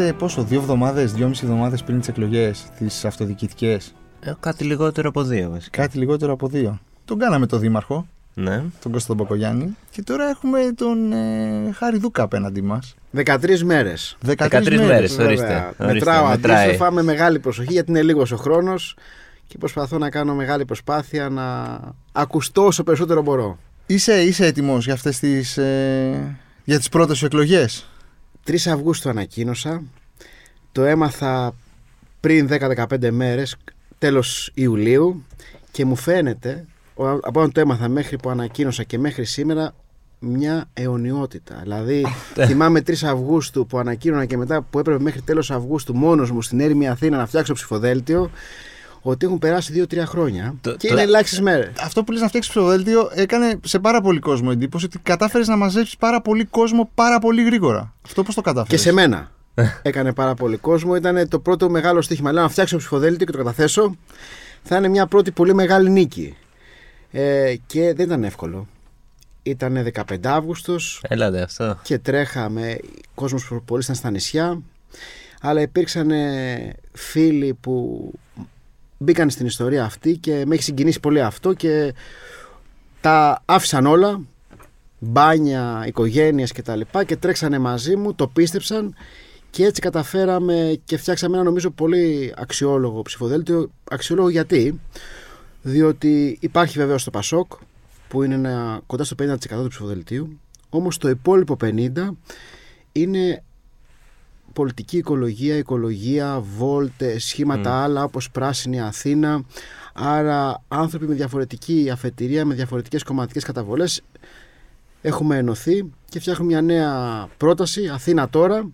Είμαστε πόσο, δύο εβδομάδες, δυόμιση εβδομάδες πριν τις εκλογές, τις αυτοδιοικητικές; Ε, κάτι λιγότερο από δύο βασικά. Κάτι λιγότερο από δύο. Τον κάναμε το δήμαρχο, Ναι. τον Κώστα τον Μπακογιάννη, και τώρα έχουμε τον ε, Χάρη Δούκα απέναντί μας. 13 μέρες. 13, 13 μέρες. μέρες. ορίστε, ορίστε, Μετράω μετράει. αντίστοιχα με μεγάλη προσοχή γιατί είναι λίγος ο χρόνος και προσπαθώ να κάνω μεγάλη προσπάθεια να ακουστώ όσο περισσότερο μπορώ. Είσαι, είσαι έτοιμος για αυτές τις, ε, για τις πρώτες σου εκλογές; 3 Αυγούστου ανακοίνωσα. Το έμαθα πριν 10-15 μέρες, τέλος Ιουλίου και μου φαίνεται, ο- από όταν το έμαθα μέχρι που ανακοίνωσα και μέχρι σήμερα, μια αιωνιότητα. Δηλαδή, θυμάμαι 3 Αυγούστου που ανακοίνωνα και μετά που έπρεπε μέχρι τέλος Αυγούστου μόνος μου στην έρημη Αθήνα να φτιάξω ψηφοδέλτιο, ότι έχουν περάσει 2-3 χρόνια Το- και το- είναι ελάχιστες μέρες. Αυτό που λες να φτιάξεις ψηφοδέλτιο έκανε σε πάρα πολύ κόσμο εντύπωση ότι κατάφερες να μαζέψεις πάρα πολύ κόσμο πάρα πολύ γρήγορα. Αυτό πώς το Και κατάφερες. σε μένα. Έκανε πάρα πολύ κόσμο. Ήταν το πρώτο μεγάλο στοίχημα. Λέω να φτιάξω ψηφοδέλτιο και το καταθέσω. Θα είναι μια πρώτη πολύ μεγάλη νίκη. Ε, και δεν ήταν εύκολο. Ήταν 15 Αύγουστος Έλατε αυτό. και τρέχαμε. Κόσμος που πολύ ήταν στα νησιά. Αλλά υπήρξαν ε, φίλοι που μπήκαν στην ιστορία αυτή και με έχει συγκινήσει πολύ αυτό και τα άφησαν όλα μπάνια, οικογένειες και τα λοιπά και τρέξανε μαζί μου, το πίστεψαν και έτσι καταφέραμε και φτιάξαμε ένα νομίζω πολύ αξιόλογο ψηφοδέλτιο. Αξιόλογο γιατί, διότι υπάρχει βεβαίως το Πασόκ που είναι ένα, κοντά στο 50% του ψηφοδελτίου, όμως το υπόλοιπο 50% είναι πολιτική οικολογία, οικολογία, βόλτες, σχήματα άλλα όπως πράσινη Αθήνα. Άρα άνθρωποι με διαφορετική αφετηρία, με διαφορετικές κομματικές καταβολές έχουμε ενωθεί και φτιάχνουμε μια νέα πρόταση, Αθήνα τώρα,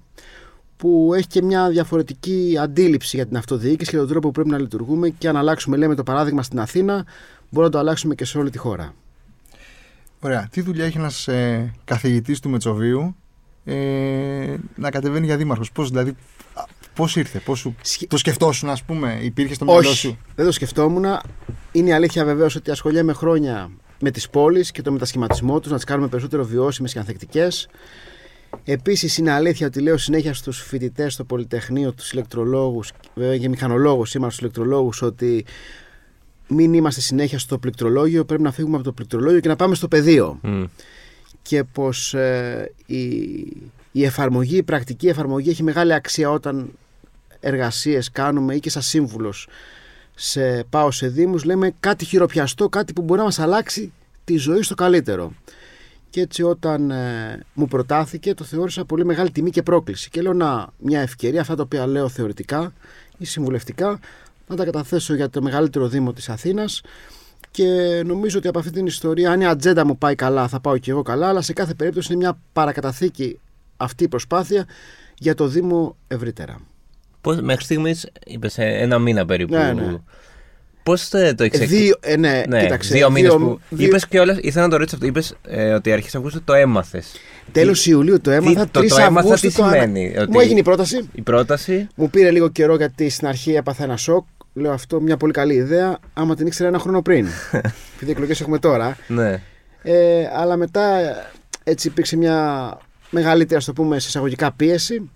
που έχει και μια διαφορετική αντίληψη για την αυτοδιοίκηση και τον τρόπο που πρέπει να λειτουργούμε και αν αλλάξουμε λέμε το παράδειγμα στην Αθήνα μπορούμε να το αλλάξουμε και σε όλη τη χώρα. Ωραία. Τι δουλειά έχει ένας ε, καθηγητής του Μετσοβίου ε, να κατεβαίνει για δήμαρχος. Πώς δηλαδή, α, πώς ήρθε, πώς σου, Σχε- το σκεφτόσουν ας πούμε, υπήρχε στο μυαλό Όχι, σου; δεν το σκεφτόμουν. Είναι η αλήθεια βεβαίως ότι ασχολιάμαι χρόνια με τις πόλεις και το μετασχηματισμό τους, να τις κάνουμε περισσότερο βιώσιμες και ανθεκτικές. Επίσης, είναι αλήθεια ότι λέω συνέχεια στους φοιτητές στο Πολυτεχνείο, τους ηλεκτρολόγους, βέβαια και μηχανολόγους, είμαστε στους ηλεκτρολόγους, ότι μην είμαστε συνέχεια στο πληκτρολόγιο, πρέπει να φύγουμε από το πληκτρολόγιο και να πάμε στο πεδίο. Μμ. Και πως ε, η, η εφαρμογή, η πρακτική εφαρμογή έχει μεγάλη αξία όταν εργασίες κάνουμε ή και σαν σύμβουλος σε, πάω σε δήμους λέμε κάτι χειροπιαστό, κάτι που μπορεί να μας αλλάξει τη ζωή στο καλύτερο. Και έτσι όταν ε, μου προτάθηκε το θεώρησα πολύ μεγάλη τιμή και πρόκληση. Και λέω να μια ευκαιρία αυτά τα οποία λέω θεωρητικά ή συμβουλευτικά να τα καταθέσω για το μεγαλύτερο δήμο της Αθήνας και νομίζω ότι από αυτή την ιστορία αν η ατζέντα μου πάει καλά θα πάω και εγώ καλά αλλά σε κάθε περίπτωση είναι μια παρακαταθήκη αυτή η προσπάθεια για το Δήμο ευρύτερα. Πώς, μέχρι στιγμής είπες ένα μήνα περίπου. Ναι, ναι. Πώς το έχεις Ε, δύο, ε, ναι, Ναι, κοίταξε. δύο μήνες δύο- που. δύο- Είπες και όλα. Ήθελα να το ρωτήσω αυτό. Είπες ε, ότι αρχέ Αυγούστου το έμαθες. Τέλος Ιουλίου το έμαθα. το- 3 το έμαθα Αυγούστου τι το ανα- σημαίνει, ότι- Μου έγινε η πρόταση. Η πρόταση. Μου πήρε λίγο καιρό γιατί στην αρχή έπαθα ένα σοκ. Λέω αυτό μια πολύ καλή ιδέα. Άμα την ήξερα ένα χρόνο πριν. Επειδή εκλογές έχουμε τώρα. Ναι. Ε, αλλά μετά ε, έτσι υπήρξε μια μεγαλύτερη, ας το πούμε, σε εισαγωγικά πίεση.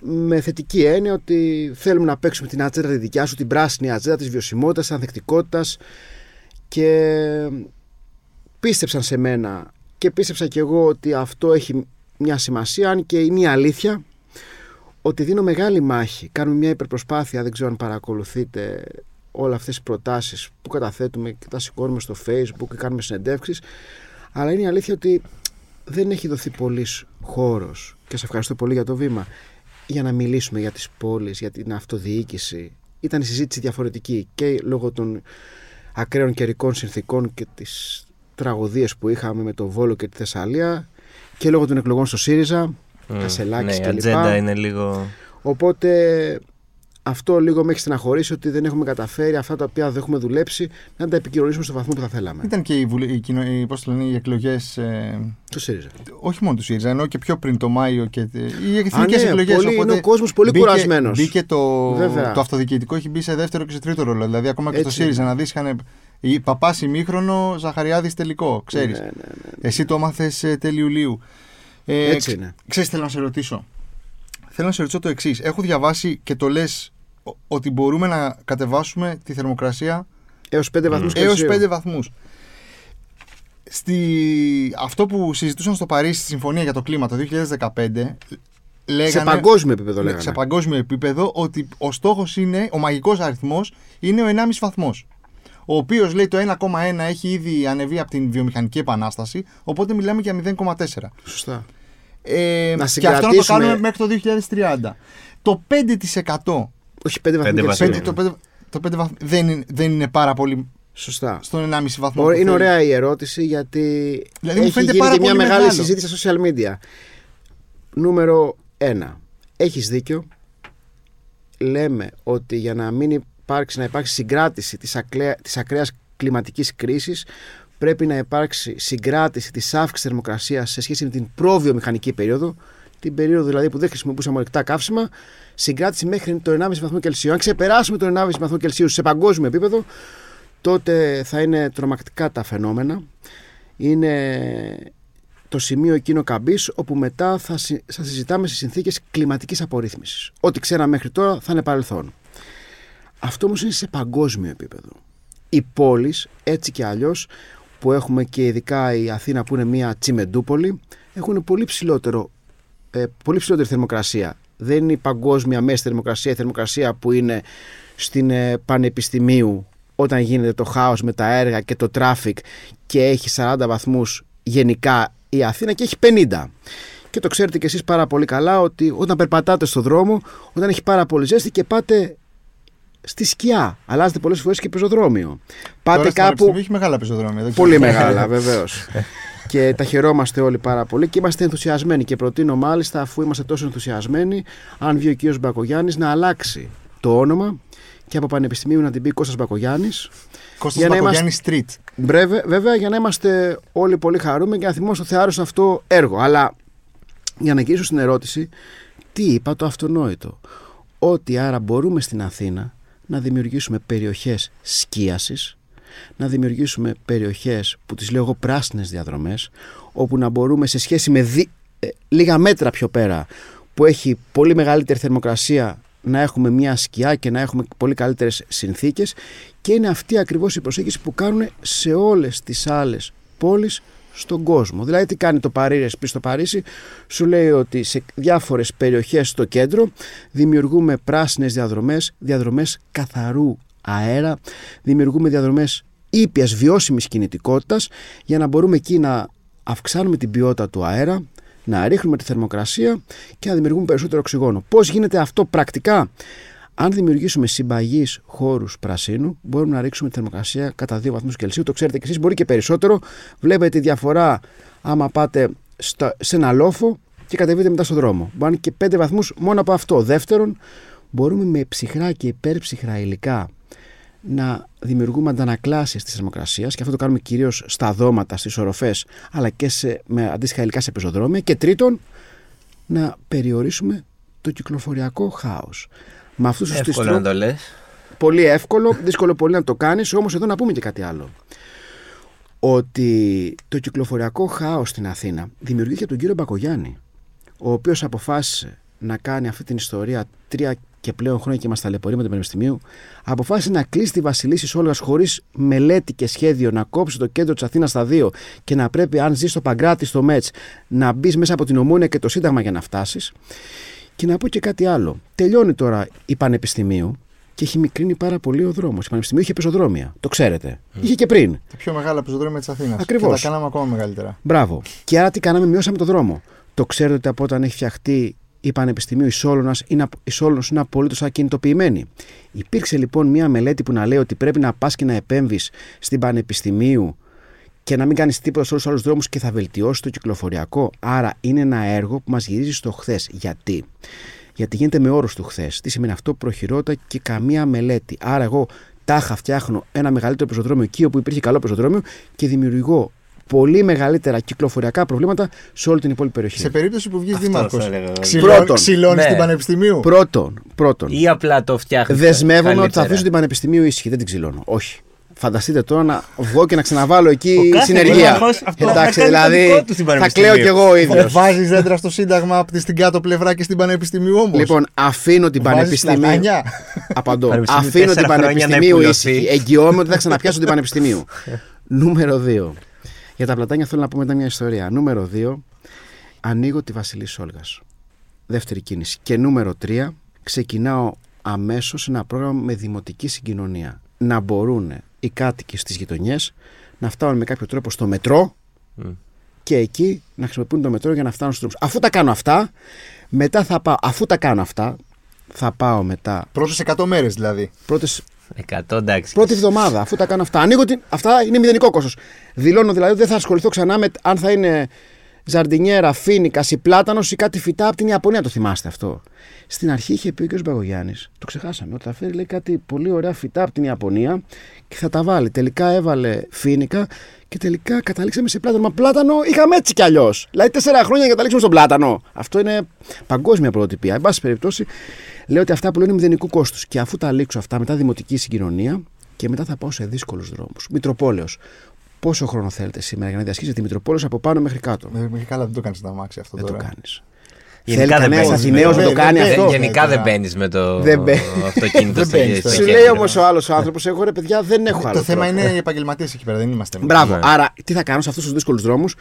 Με θετική έννοια ότι θέλουμε να παίξουμε την ατζέντα τη δικιά σου, την πράσινη ατζέντα της βιωσιμότητας, της ανθεκτικότητας. Και πίστεψαν σε μένα και πίστεψα και εγώ ότι αυτό έχει μια σημασία, αν και είναι η αλήθεια ότι δίνω μεγάλη μάχη. Κάνουμε μια υπερπροσπάθεια, δεν ξέρω αν παρακολουθείτε όλα αυτές τις προτάσεις που καταθέτουμε και τα σηκώνουμε στο facebook και κάνουμε συνεντεύξεις αλλά είναι η αλήθεια ότι δεν έχει δοθεί πολύς χώρος. Και σε ευχαριστώ πολύ για το βήμα. Για να μιλήσουμε για τις πόλεις, για την αυτοδιοίκηση. Ήταν η συζήτηση διαφορετική και λόγω των ακραίων καιρικών συνθήκων και τις τραγωδίες που είχαμε με το Βόλο και τη Θεσσαλία και λόγω των εκλογών στο ΣΥΡΙΖΑ Κασελάκης ναι, η κλπ. ατζέντα είναι λίγο. Οπότε αυτό λίγο με έχεις στεναχωρήσει ότι δεν έχουμε καταφέρει αυτά τα οποία δεν έχουμε δουλέψει να τα επικοινωνήσουμε στο βαθμό που θα θέλαμε. Ήταν και οι, βουλε... οι, κοινο... οι, πώς το λένε, οι εκλογές, ε, Το ΣΥΡΙΖΑ. όχι μόνο του ΣΥΡΙΖΑ, ενώ και πιο πριν το Μάιο και οι Α, εθνικές ναι, εκλογές. πολύ- οπότε είναι ο κόσμος πολύ μπήκε, κουρασμένος. Μπήκε το, Βέβαια. το αυτοδιοικητικό, έχει μπει σε δεύτερο και σε τρίτο ρόλο. Δηλαδή ακόμα και στο Έτσι ΣΥΡΙΖΑ είναι. να δεις είχαν η Παπάς ημίχρονο, Ζαχαριάδης τελικό, ξέρεις. Ναι, ναι, ναι. Εσύ το έμαθες ε, τέλη Ιουλίου. Ε, Έτσι ξ- είναι. Ξέρεις, θέλω να σε ρωτήσω. θέλω να σε ρωτήσω το εξής. Έχω διαβάσει και το λες ότι μπορούμε να κατεβάσουμε τη θερμοκρασία Έως 5 βαθμούς έως 5 βαθμούς. Στη... Αυτό που συζητούσαν στο Παρίσι στη Συμφωνία για το Κλίμα το 2015 λέγανε, Σε παγκόσμιο επίπεδο ναι, λέγανε. σε παγκόσμιο επίπεδο ότι ο στόχος είναι, ο μαγικός αριθμός είναι ο 1,5 βαθμός. Ο οποίος λέει το 1,1 έχει ήδη ανεβεί από την βιομηχανική επανάσταση, οπότε μιλάμε για 0,4. Σωστά. Ε, Να και αυτό να το συγκρατήσουμε- κάνουμε μέχρι το 2030. Το 5% Όχι 5 βαθμού Πέντε Κελσίου. βαθμού. πέντε- το 5, το 5 βαθμ- δεν, είναι, δεν είναι πάρα πολύ Σωστά. στον 1,5 βαθμό. Ωραία, που είναι θέλει. ωραία η ερώτηση γιατί Δηλαδή μου έχει φαίνεται γίνει πάρα και μια πολύ μεγάλη μεγάλο. συζήτηση στα social media. Νούμερο 1. Έχεις δίκιο. Λέμε ότι για να μην υπάρξει, να υπάρξει συγκράτηση της, ακλαία, της ακραίας κλιματικής κρίσης πρέπει να υπάρξει συγκράτηση της αύξησης θερμοκρασίας σε σχέση με την προβιομηχανική περίοδο την περίοδο δηλαδή που δεν χρησιμοποιούσαμε ορυκτά καύσιμα, συγκράτηση μέχρι το 1,5 βαθμό Κελσίου. Αν ξεπεράσουμε το 1,5 βαθμό Κελσίου σε παγκόσμιο επίπεδο, τότε θα είναι τρομακτικά τα φαινόμενα. Είναι το σημείο εκείνο καμπής όπου μετά θα, συ- θα συζητάμε σε συνθήκες κλιματικής απορρίθμισης. Ό,τι ξέραμε μέχρι τώρα θα είναι παρελθόν. Αυτό όμως είναι σε παγκόσμιο επίπεδο. Οι πόλεις, έτσι και αλλιώς, που έχουμε και ειδικά η Αθήνα που είναι μια τσιμεντούπολη, έχουν πολύ, ψηλότερο, ε, πολύ ψηλότερη θερμοκρασία. Δεν είναι η παγκόσμια μέση θερμοκρασία, η θερμοκρασία που είναι στην ε, Πανεπιστημίου όταν γίνεται το χάος με τα έργα και το traffic και έχει 40 βαθμούς γενικά η Αθήνα και έχει 50. Και το ξέρετε κι εσείς πάρα πολύ καλά ότι όταν περπατάτε στο δρόμο, όταν έχει πάρα πολύ ζέστη και πάτε στη σκιά, αλλάζετε πολλές φορές και πεζοδρόμιο. Πάτε Τώρα στην κάπου Πανεπιστημίου έχει μεγάλα πεζοδρόμια. δεν Πολύ ξέρω. μεγάλα, βεβαίως. και τα χαιρόμαστε όλοι πάρα πολύ και είμαστε ενθουσιασμένοι. Και προτείνω μάλιστα, αφού είμαστε τόσο ενθουσιασμένοι, αν βγει ο κ. Μπακογιάννης, να αλλάξει το όνομα και από Πανεπιστημίου να την πει Κώστας Μπακογιάννης. Κώστας Για να Μπακογιάννης Street. Βέβαια, βέβαια, για να είμαστε όλοι πολύ χαρούμενοι και να θυμόμαστε ότι θεάρωσαν αυτό έργο. Αλλά για να γυρίσω στην ερώτηση, τι είπα το αυτονόητο; Ότι άρα μπορούμε στην Αθήνα να δημιουργήσουμε περιοχές σκίασης, να δημιουργήσουμε περιοχές που τις λέω εγώ πράσινες διαδρομές, όπου να μπορούμε σε σχέση με δι- ε, λίγα μέτρα πιο πέρα, που έχει πολύ μεγαλύτερη θερμοκρασία, να έχουμε μια σκιά και να έχουμε πολύ καλύτερες συνθήκες. Και είναι αυτή ακριβώς η προσέγγιση που κάνουν σε όλες τις άλλες πόλεις στον κόσμο. Δηλαδή τι κάνει το Παρίρες πριν στο Παρίσι, σου λέει ότι σε διάφορες περιοχές στο κέντρο δημιουργούμε πράσινες διαδρομές, διαδρομές καθαρού αέρα, δημιουργούμε διαδρομές ήπιας βιώσιμης κινητικότητας για να μπορούμε εκεί να αυξάνουμε την ποιότητα του αέρα, να ρίχνουμε τη θερμοκρασία και να δημιουργούμε περισσότερο οξυγόνο. Πώς γίνεται αυτό πρακτικά; Αν δημιουργήσουμε συμπαγείς χώρους πρασίνου, μπορούμε να ρίξουμε τη θερμοκρασία κατά 2 βαθμούς Κελσίου. Το ξέρετε κι εσείς, μπορεί και περισσότερο. Βλέπετε τη διαφορά άμα πάτε στα- σε ένα λόφο και κατεβείτε μετά στον δρόμο. Μπορεί να είναι και 5 βαθμούς μόνο από αυτό. Δεύτερον, μπορούμε με ψυχρά και υπέρψυχρά υλικά να δημιουργούμε αντανακλάσεις της θερμοκρασίας και αυτό το κάνουμε κυρίως στα δώματα, στις οροφές αλλά και σε, με αντίστοιχα υλικά σε πεζοδρόμια και τρίτον να περιορίσουμε το κυκλοφοριακό χάος. Με αυτούς τους τρεις Εύκολο να τρόπους- το λες. Πολύ εύκολο, δύσκολο πολύ να το κάνεις, όμως εδώ να πούμε και κάτι άλλο. Ότι το κυκλοφοριακό χάος στην Αθήνα δημιουργήθηκε από τον κύριο Μπακογιάννη, ο οποίος αποφάσισε να κάνει αυτή την ιστορία τρία και πλέον χρόνια και μας ταλαιπωρεί με το Πανεπιστημίου, αποφάσισε να κλείσει τη Βασιλίση Όλγας χωρίς μελέτη και σχέδιο, να κόψει το κέντρο της Αθήνας στα δύο και να πρέπει, αν ζεις στο Παγκράτη, στο Μέτς, να μπεις μέσα από την Ομόνια και το Σύνταγμα για να φτάσεις. Και να πω και κάτι άλλο. Τελειώνει τώρα η Πανεπιστημίου και έχει μικρύνει πάρα πολύ ο δρόμος. Η Πανεπιστημίου είχε πεζοδρόμια. Το ξέρετε. Είχε και πριν. Τα πιο μεγάλα πεζοδρόμια της Αθήνας. Ακριβώς. Και τα κάναμε ακόμα μεγαλύτερα. Μπράβο. Και άρα τι κάναμε, μειώσαμε το δρόμο. Το ξέρετε ότι από όταν έχει φτιαχτεί η Πανεπιστημίου η Σόλωνας είναι, απ- η Σόλωνος είναι απολύτως ακινητοποιημένη. Υπήρξε λοιπόν μια μελέτη που να λέει ότι πρέπει να πας και να επέμβεις στην Πανεπιστημίου και να μην κάνεις τίποτα σε όλους τους άλλους δρόμους και θα βελτιώσει το κυκλοφοριακό. Άρα είναι ένα έργο που μας γυρίζει στο χθες. Γιατί; Γιατί γίνεται με όρου του χθες. Τι σημαίνει αυτό, προχειρότητα και καμία μελέτη. Άρα, εγώ τάχα φτιάχνω ένα μεγαλύτερο πεζοδρόμιο εκεί όπου υπήρχε καλό πεζοδρόμιο και δημιουργώ πολύ μεγαλύτερα κυκλοφοριακά προβλήματα σε όλη την υπόλοιπη περιοχή. Σε περίπτωση που βγεις Αυτό δήμαρχος. θα έλεγα εγώ. Πρώτον. Ξυλώνεις Ναι. την Πανεπιστημίου; Πρώτον, πρώτον Ή απλά το φτιάχνεις. δεσμεύομαι ότι θα αφήσω την Πανεπιστημίου ήσυχη. Δεν την ξυλώνω. Όχι. Φανταστείτε τώρα να βγω και να ξαναβάλω Ο εκεί κάθε συνεργεία. δήμαρχος αυτό θα Εντάξει, κάνει το δηλαδή δικό του στην θα Πανεπιστημίου. κλαίω κι εγώ ο ίδιος. Βάζεις δέντρα στο Σύνταγμα από τη στην κάτω πλευρά και στην Πανεπιστημίου όμως; Λοιπόν, αφήνω την Πανεπιστημίου. Απαντώ. Πανεπιστημίου Αφήνω την τέσσερα χρόνια να Πανεπιστημίου επουλωθεί. ήσυχη. Εγγυώμαι ότι θα ξαναπιάσω την Πανεπιστημίου. Νούμερο 2. Για τα πλατάνια θέλω να πω μετά μια ιστορία. Νούμερο 2. Ανοίγω τη Βασιλή Σόλγας. Δεύτερη κίνηση. Και νούμερο 3. Ξεκινάω αμέσως ένα πρόγραμμα με δημοτική συγκοινωνία. Να μπορούν οι κάτοικοι στις γειτονιές να φτάνουν με κάποιο τρόπο στο μετρό Μμ. και εκεί να χρησιμοποιούν το μετρό για να φτάνουν στους δρόμους. Αφού τα κάνω αυτά, μετά θα πάω. Αφού τα κάνω αυτά, θα πάω μετά. Πρώτες 100 μέρες δηλαδή. Πρώτες, 100 εντάξει. πρώτη εβδομάδα, αφού τα κάνω αυτά. Ανοίγω την, αυτά είναι μηδενικό κόστος. Δηλώνω δηλαδή ότι δεν θα ασχοληθώ ξανά με αν θα είναι ζαρντινιέρα, φίνικα ή πλάτανο ή κάτι φυτά από την Ιαπωνία. Το θυμάστε αυτό. Στην αρχή είχε πει ο κ. Μπαγωγιάννη, το ξεχάσαμε, ότι θα φέρει λέει, κάτι πολύ ωραία φυτά από την Ιαπωνία και θα τα βάλει. Τελικά έβαλε φίνικα και τελικά καταλήξαμε σε πλάτανο. Μα πλάτανο είχαμε έτσι κι αλλιώς. Δηλαδή τέσσερα χρόνια για να καταλήξουμε στον πλάτανο. Αυτό είναι παγκόσμια πρωτοτυπία. Εν πάση περιπτώσει, λέω ότι αυτά που λένε μηδενικού κόστους. Και αφού τα λήξω αυτά, μετά δημοτική συγκοινωνία και μετά θα πάω σε δύσκολους δρόμους. Μητροπόλεως. Πόσο χρόνο θέλετε σήμερα για να διασχίσετε τη Μητροπόλεως από πάνω μέχρι κάτω; Ε, Μέχρι καλά δεν το κάνεις να μάξι αυτό Δεν το τώρα. κάνεις. Γενικά Θέλει δεν κανένας παίζεις Αθηναίος με να το το- κάνει δεν- αυτό. δεν- Γενικά δεν τώρα. μπαίνει με το Δεν μπαίνει. αυτοκίνητο Δεν στο μπαίνεις στο στο Σου κέντρο. λέει όμως ο άλλος άνθρωπος, εγώ ρε παιδιά δεν έχω άλλο. Το θέμα τρόπο. είναι οι επαγγελματίες εκεί πέρα, δεν είμαστε. εμείς. Μπράβο. Ναι. Άρα, τι θα κάνω σε αυτούς τους δύσκολους δρόμους,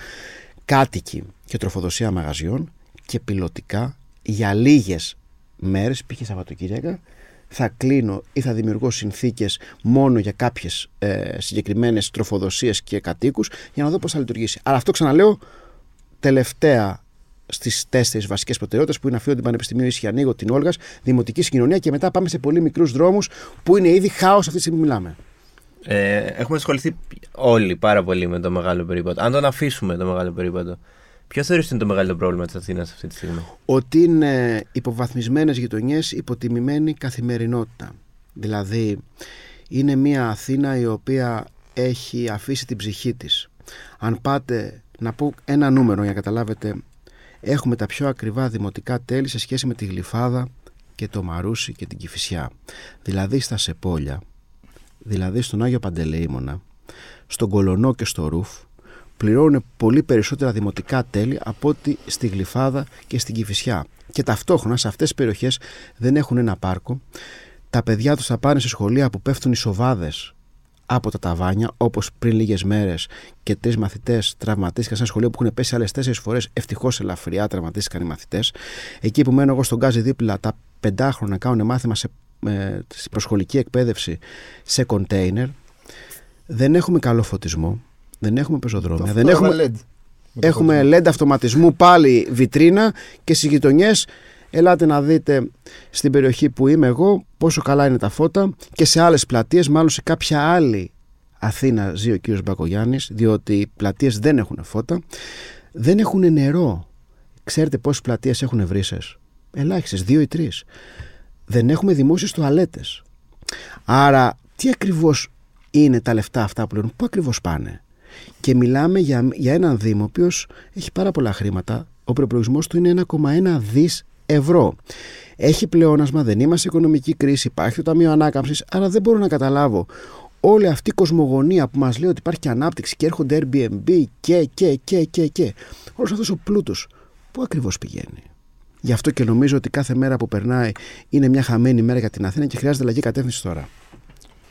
κάτοικοι και τροφοδοσία μαγαζιών και πιλωτικά για λίγες μέρες, π.χ. Σαββατοκύριακα, θα κλείνω ή θα δημιουργώ συνθήκες μόνο για κάποιες ε, συγκεκριμένες τροφοδοσίες και κατοίκους για να δω πώς θα λειτουργήσει. Αλλά αυτό ξαναλέω τελευταία στις τέσσερις βασικές προτεραιότητες που είναι αφήνω την Πανεπιστημίου ίσχυ, ανοίγω την Όλγας, δημοτική συγκοινωνία και μετά πάμε σε πολύ μικρούς δρόμους που είναι ήδη χάος αυτή τη στιγμή που μιλάμε. Ε, έχουμε ασχοληθεί όλοι πάρα πολύ με το μεγάλο περίπατο. Αν τον αφήσουμε το μεγάλο περίπατο, ποιο θεωρείς ότι είναι το μεγαλύτερο πρόβλημα της Αθήνας αυτή τη στιγμή; ότι είναι υποβαθμισμένες γειτονιές, υποτιμημένη καθημερινότητα. Δηλαδή, είναι μια Αθήνα η οποία έχει αφήσει την ψυχή της. Αν πάτε, να πω ένα νούμερο για να καταλάβετε, έχουμε τα πιο ακριβά δημοτικά τέλη σε σχέση με τη Γλυφάδα και το Μαρούσι και την Κηφισιά. Δηλαδή στα Σεπόλια, δηλαδή στον Άγιο Παντελεήμονα, στον Κολονό και στο Ρουφ, πληρώνουν πολύ περισσότερα δημοτικά τέλη από ότι στη Γλυφάδα και στην Κηφισιά. Και ταυτόχρονα σε αυτές τις περιοχές δεν έχουν ένα πάρκο. Τα παιδιά τους θα πάνε σε σχολεία που πέφτουν οι σοβάδες από τα ταβάνια, όπως πριν λίγες μέρες και τρεις μαθητές τραυματίστηκαν σε ένα σχολείο που έχουν πέσει άλλες τέσσερις φορές. Ευτυχώς ελαφριά τραυματίστηκαν οι μαθητές. Εκεί που μένω εγώ στον Γκάζι δίπλα, τα πεντάχρονα κάνουν μάθημα σε, ε, στην προσχολική εκπαίδευση σε κοντέινερ. Δεν έχουμε καλό φωτισμό. Δεν έχουμε πεζοδρόμια. Αυτό Δεν το έχουμε, έβαλε LED. Έχουμε LED αυτοματισμού πάλι βιτρίνα και στις γειτονιές ελάτε να δείτε στην περιοχή που είμαι εγώ πόσο καλά είναι τα φώτα και σε άλλες πλατείες, μάλλον σε κάποια άλλη Αθήνα ζει ο κύριος Μπακογιάννης διότι οι πλατείες δεν έχουν φώτα, δεν έχουν νερό. Ξέρετε πόσες πλατείες έχουν βρύσες. Ελάχιστες, δύο ή τρεις. Δεν έχουμε δημόσιες τουαλέτες. Άρα τι ακριβώς είναι τα λεφτά αυτά που λένε, πού ακριβώς πάνε; Και μιλάμε για, για έναν Δήμο ο οποίος έχει πάρα πολλά χρήματα. Ο προπολογισμός του είναι 1,1 δις ευρώ. Έχει πλεόνασμα, δεν είμαστε σε οικονομική κρίση, υπάρχει το Ταμείο Ανάκαμψης, άρα δεν μπορώ να καταλάβω όλη αυτή η κοσμογονία που μας λέει ότι υπάρχει και ανάπτυξη και έρχονται Airbnb και, και, και, και, και. Όλος αυτός ο πλούτος, πού ακριβώς πηγαίνει; Γι' αυτό και νομίζω ότι κάθε μέρα που περνάει είναι μια χαμένη μέρα για την Αθήνα και χρειάζεται αλλαγή κατεύθυνσης τώρα.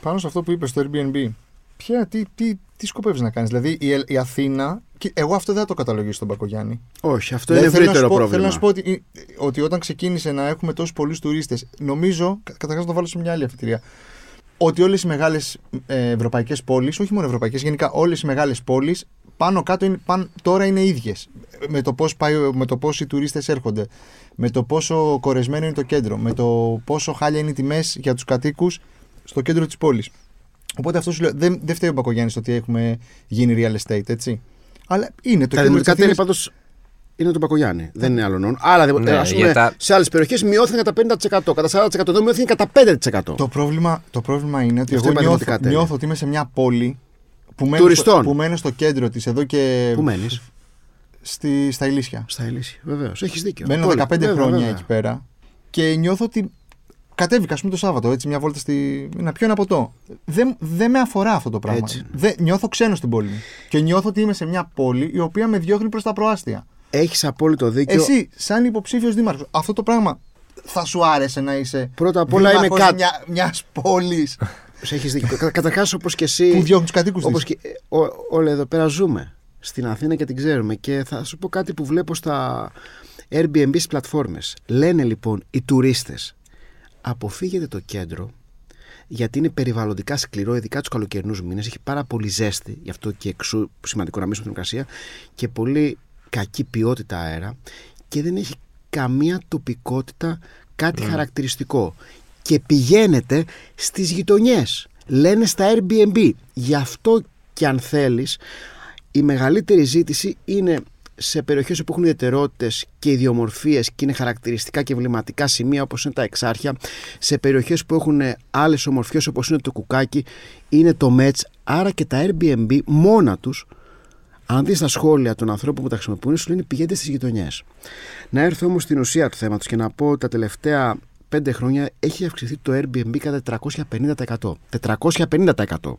Πάνω σε αυτό που είπες στο Airbnb, ποια, τι, τι, τι σκοπεύεις να κάνεις; Δηλαδή η, η Αθήνα. Και εγώ αυτό δεν θα το καταλογίσω στον Πακογιάννη. Όχι, αυτό Δηλαδή, είναι θέλω να σου ευρύτερο πω- πρόβλημα. Θέλω να σου πω ότι, ότι όταν ξεκίνησε να έχουμε τόσους πολλούς τουρίστες, νομίζω, καταρχάς να το βάλω σε μια άλλη αφιτηρία, ότι όλες οι μεγάλες ευρωπαϊκές πόλεις, όχι μόνο ευρωπαϊκές, γενικά όλες οι μεγάλες πόλεις, πάνω κάτω είναι, πάνω, τώρα είναι ίδιες. Με το πώς με το πώς οι τουρίστες έρχονται, με το πόσο κορεσμένο είναι το κέντρο, με το πόσο χάλια είναι οι τιμές για τους κατοίκους στο κέντρο της πόλης. Οπότε αυτό σου λέω, δεν, δεν φταίει ο Μπακογιάννη ότι έχουμε γίνει real estate, έτσι. Αλλά είναι το Τα κέντρο δημοτικά της τέλη Αθήνας. πάντως είναι το Πακογιάννη. Δεν είναι άλλον. Άλλα δεν Ναι, ας πούμε, για τα- σε άλλες περιοχές μειώθηκαν κατά 50%, κατά 40%. Εδώ μειώθηκαν κατά 5%. Το πρόβλημα, το πρόβλημα είναι ότι Αυτό εγώ είπα νιώθω, δημοτικά τέλη. νιώθω ότι είμαι σε μια πόλη που μένω, Τουριστών. στο, που μένω στο κέντρο της εδώ και. Πού μένεις, Στη, στα Ηλίσια. στα Ελίσια. Βεβαίως. Έχεις δίκιο. Μένω Πόλη. 15 Βέβαια, χρόνια βέβαια. εκεί πέρα και νιώθω ότι κατέβηκα, ας πούμε, το Σάββατο, έτσι, μια βόλτα στη. να πιω ένα ποτό. Δεν, δεν με αφορά αυτό το πράγμα. Έτσι. Δεν, νιώθω ξένο στην πόλη μου. Και νιώθω ότι είμαι σε μια πόλη η οποία με διώχνει προς τα προάστια. Έχεις απόλυτο δίκιο. Εσύ, σαν υποψήφιος δήμαρχος, αυτό το πράγμα θα σου άρεσε να είσαι. Πρώτα απ' όλα είμαι δήμαρχος κάτω. Μια μιας πόλης; Έχεις δίκιο. Καταρχάς, όπως και εσύ. που διώχνει τους κατοίκους Όπως της. και ό, όλα εδώ πέρα ζούμε στην Αθήνα και την ξέρουμε και θα σου πω κάτι που βλέπω στα Airbnb στις πλατφόρμες. Λένε λοιπόν οι τουρίστες αποφύγετε το κέντρο γιατί είναι περιβαλλοντικά σκληρό, ειδικά τους καλοκαιρινούς μήνες. Έχει πάρα πολύ ζέστη, γι' αυτό και εξού σημαντικό να μην στην θερμοκρασία και πολύ κακή ποιότητα αέρα και δεν έχει καμία τοπικότητα κάτι χαρακτηριστικό. Και πηγαίνετε στις γειτονιές. Λένε στα Airbnb. Γι' αυτό και αν θέλεις, η μεγαλύτερη ζήτηση είναι σε περιοχές όπου έχουν ιδιαιτερότητες και ιδιομορφίες και είναι χαρακτηριστικά και εμβληματικά σημεία όπως είναι τα εξάρχεια, σε περιοχές που έχουν άλλες ομορφιές όπως είναι το κουκάκι, είναι το μέτς, άρα και τα Airbnb μόνα τους αν δεις τα σχόλια των ανθρώπων που τα χρησιμοποιούν, σου λένε πηγαίνετε στις γειτονιές. Να έρθω όμως στην ουσία του θέματος και να πω ότι τα τελευταία πέντε χρόνια έχει αυξηθεί το Airbnb κατά 450%. 450%.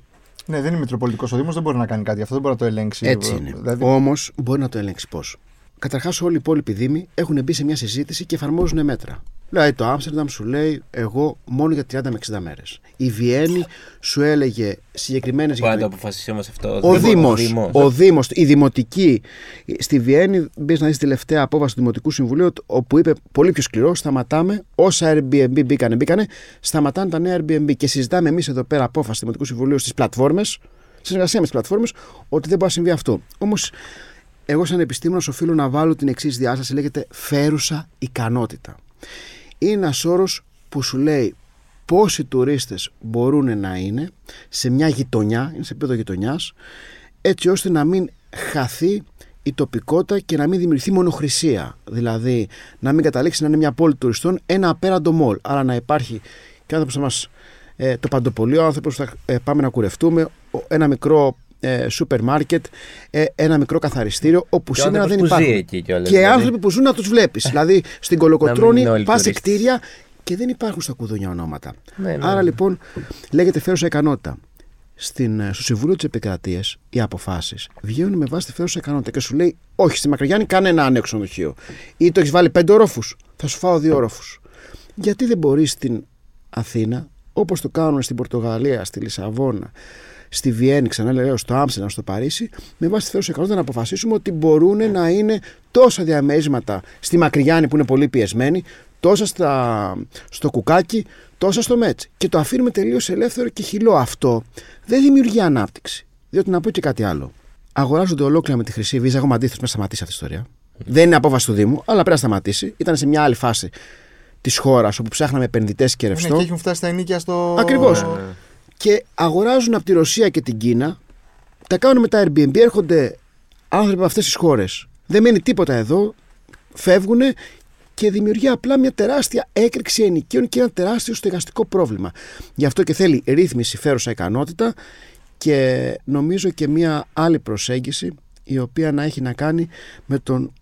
Ναι, δεν είναι Μητροπολιτικός ο Δήμος, δεν μπορεί να κάνει κάτι. Αυτό δεν μπορεί να το ελέγξει. Έτσι είναι. Δηλαδή, Όμως μπορεί να το ελέγξει πώς; Καταρχάς, όλοι οι υπόλοιποι Δήμοι έχουν μπει σε μια συζήτηση και εφαρμόζουν μέτρα. Δηλαδή, το Άμστερνταμ σου λέει εγώ μόνο για 30 με 60 μέρες. Η Βιέννη σου έλεγε συγκεκριμένες Μπορεί να το αποφασίσει όμως αυτό; Ο Δήμος, Δήμος. ο Δήμος, η Δημοτική, στη Βιέννη, μπεις να δεις τη τελευταία απόφαση του Δημοτικού Συμβουλίου, όπου είπε πολύ πιο σκληρό: Σταματάμε, όσα Airbnb μπήκανε, μπήκανε, σταματάνε τα νέα Airbnb. Και συζητάμε εμείς εδώ πέρα απόφαση του Δημοτικού Συμβουλίου στις πλατφόρμες, σε συνεργασία με τις πλατφόρμες, ότι δεν μπορεί να συμβεί αυτό. Όμως, εγώ, σαν επιστήμονας, οφείλω να βάλω την εξής διάσταση, λέγεται φέρουσα ικανότητα. Είναι ένας όρος που σου λέει πόσοι τουρίστες μπορούν να είναι σε μια γειτονιά, είναι σε επίπεδο γειτονιάς, έτσι ώστε να μην χαθεί η τοπικότητα και να μην δημιουργηθεί μονοχρησία. Δηλαδή να μην καταλήξει να είναι μια πόλη τουριστών ένα απέραντο μολ. Άρα να υπάρχει και άνθρωπος θα μας ε, το παντοπολείο, άνθρωπος που θα ε, πάμε να κουρευτούμε, ο- ένα μικρό ε, σούπερ μάρκετ, ε, ένα μικρό καθαριστήριο, όπου Και ο σήμερα δεν άνθρωπος που ζει υπάρχουν. εκεί κιόλας, και δηλαδή. άνθρωποι που ζουν να τους βλέπεις. δηλαδή στην Να μην Κολοκοτρώνη είναι όλοι πας σε τουρίστες. κτίρια και δεν υπάρχουν στα κουδούνια ονόματα. Ναι, ναι, Άρα ναι. λοιπόν λέγεται φέρουσα ικανότητα. Στην, ε, στο Συμβούλιο της Επικρατείας οι αποφάσεις βγαίνουν με βάση τη φέρουσα ικανότητα και σου λέει: Όχι, στη Μακριγιάννη κανένα άνεο ξενοδοχείο. Ή το έχεις βάλει πέντε ορόφου, θα σου φάω δύο ορόφου. Γιατί δεν μπορείς στην Αθήνα, όπως το κάνουν στην Πορτογαλία, στη Λισαβόνα, στη Βιέννη, ξανά λέω, στο Άμστερνταμ, στο Παρίσι, με βάση τη φέρουσα ικανότητας να αποφασίσουμε ότι μπορούν να είναι τόσα διαμέρισματα στη Μακριγιάννη που είναι πολύ πιεσμένη, τόσα στα, στο κουκάκι, τόσα στο μέτς. Και το αφήνουμε τελείως ελεύθερο και χυλό. Αυτό δεν δημιουργεί ανάπτυξη. Διότι να πω και κάτι άλλο. Αγοράζονται ολόκληρα με τη χρυσή βίζα. Εγώ είμαι αντίθετο, πρέπει να σταματήσει αυτή η ιστορία. Δεν είναι απόφαση του Δήμου, αλλά πρέπει να σταματήσει. Ήταν σε μια άλλη φάση της χώρας όπου ψάχναμε επενδυτές και ναι, ρευστό. και έχουν φτάσει στα ενίκια στο. Ακριβώς. Ναι, ναι. Και αγοράζουν από τη Ρωσία και την Κίνα, τα κάνουν με τα Airbnb, έρχονται άνθρωποι από αυτές τις χώρες. Δεν μένει τίποτα εδώ, φεύγουν και δημιουργεί απλά μια τεράστια έκρηξη ενοικίων και ένα τεράστιο στεγαστικό πρόβλημα. Γι' αυτό και θέλει ρύθμιση, φέρουσα ικανότητα και νομίζω και μια άλλη προσέγγιση η οποία να έχει να κάνει με, τον,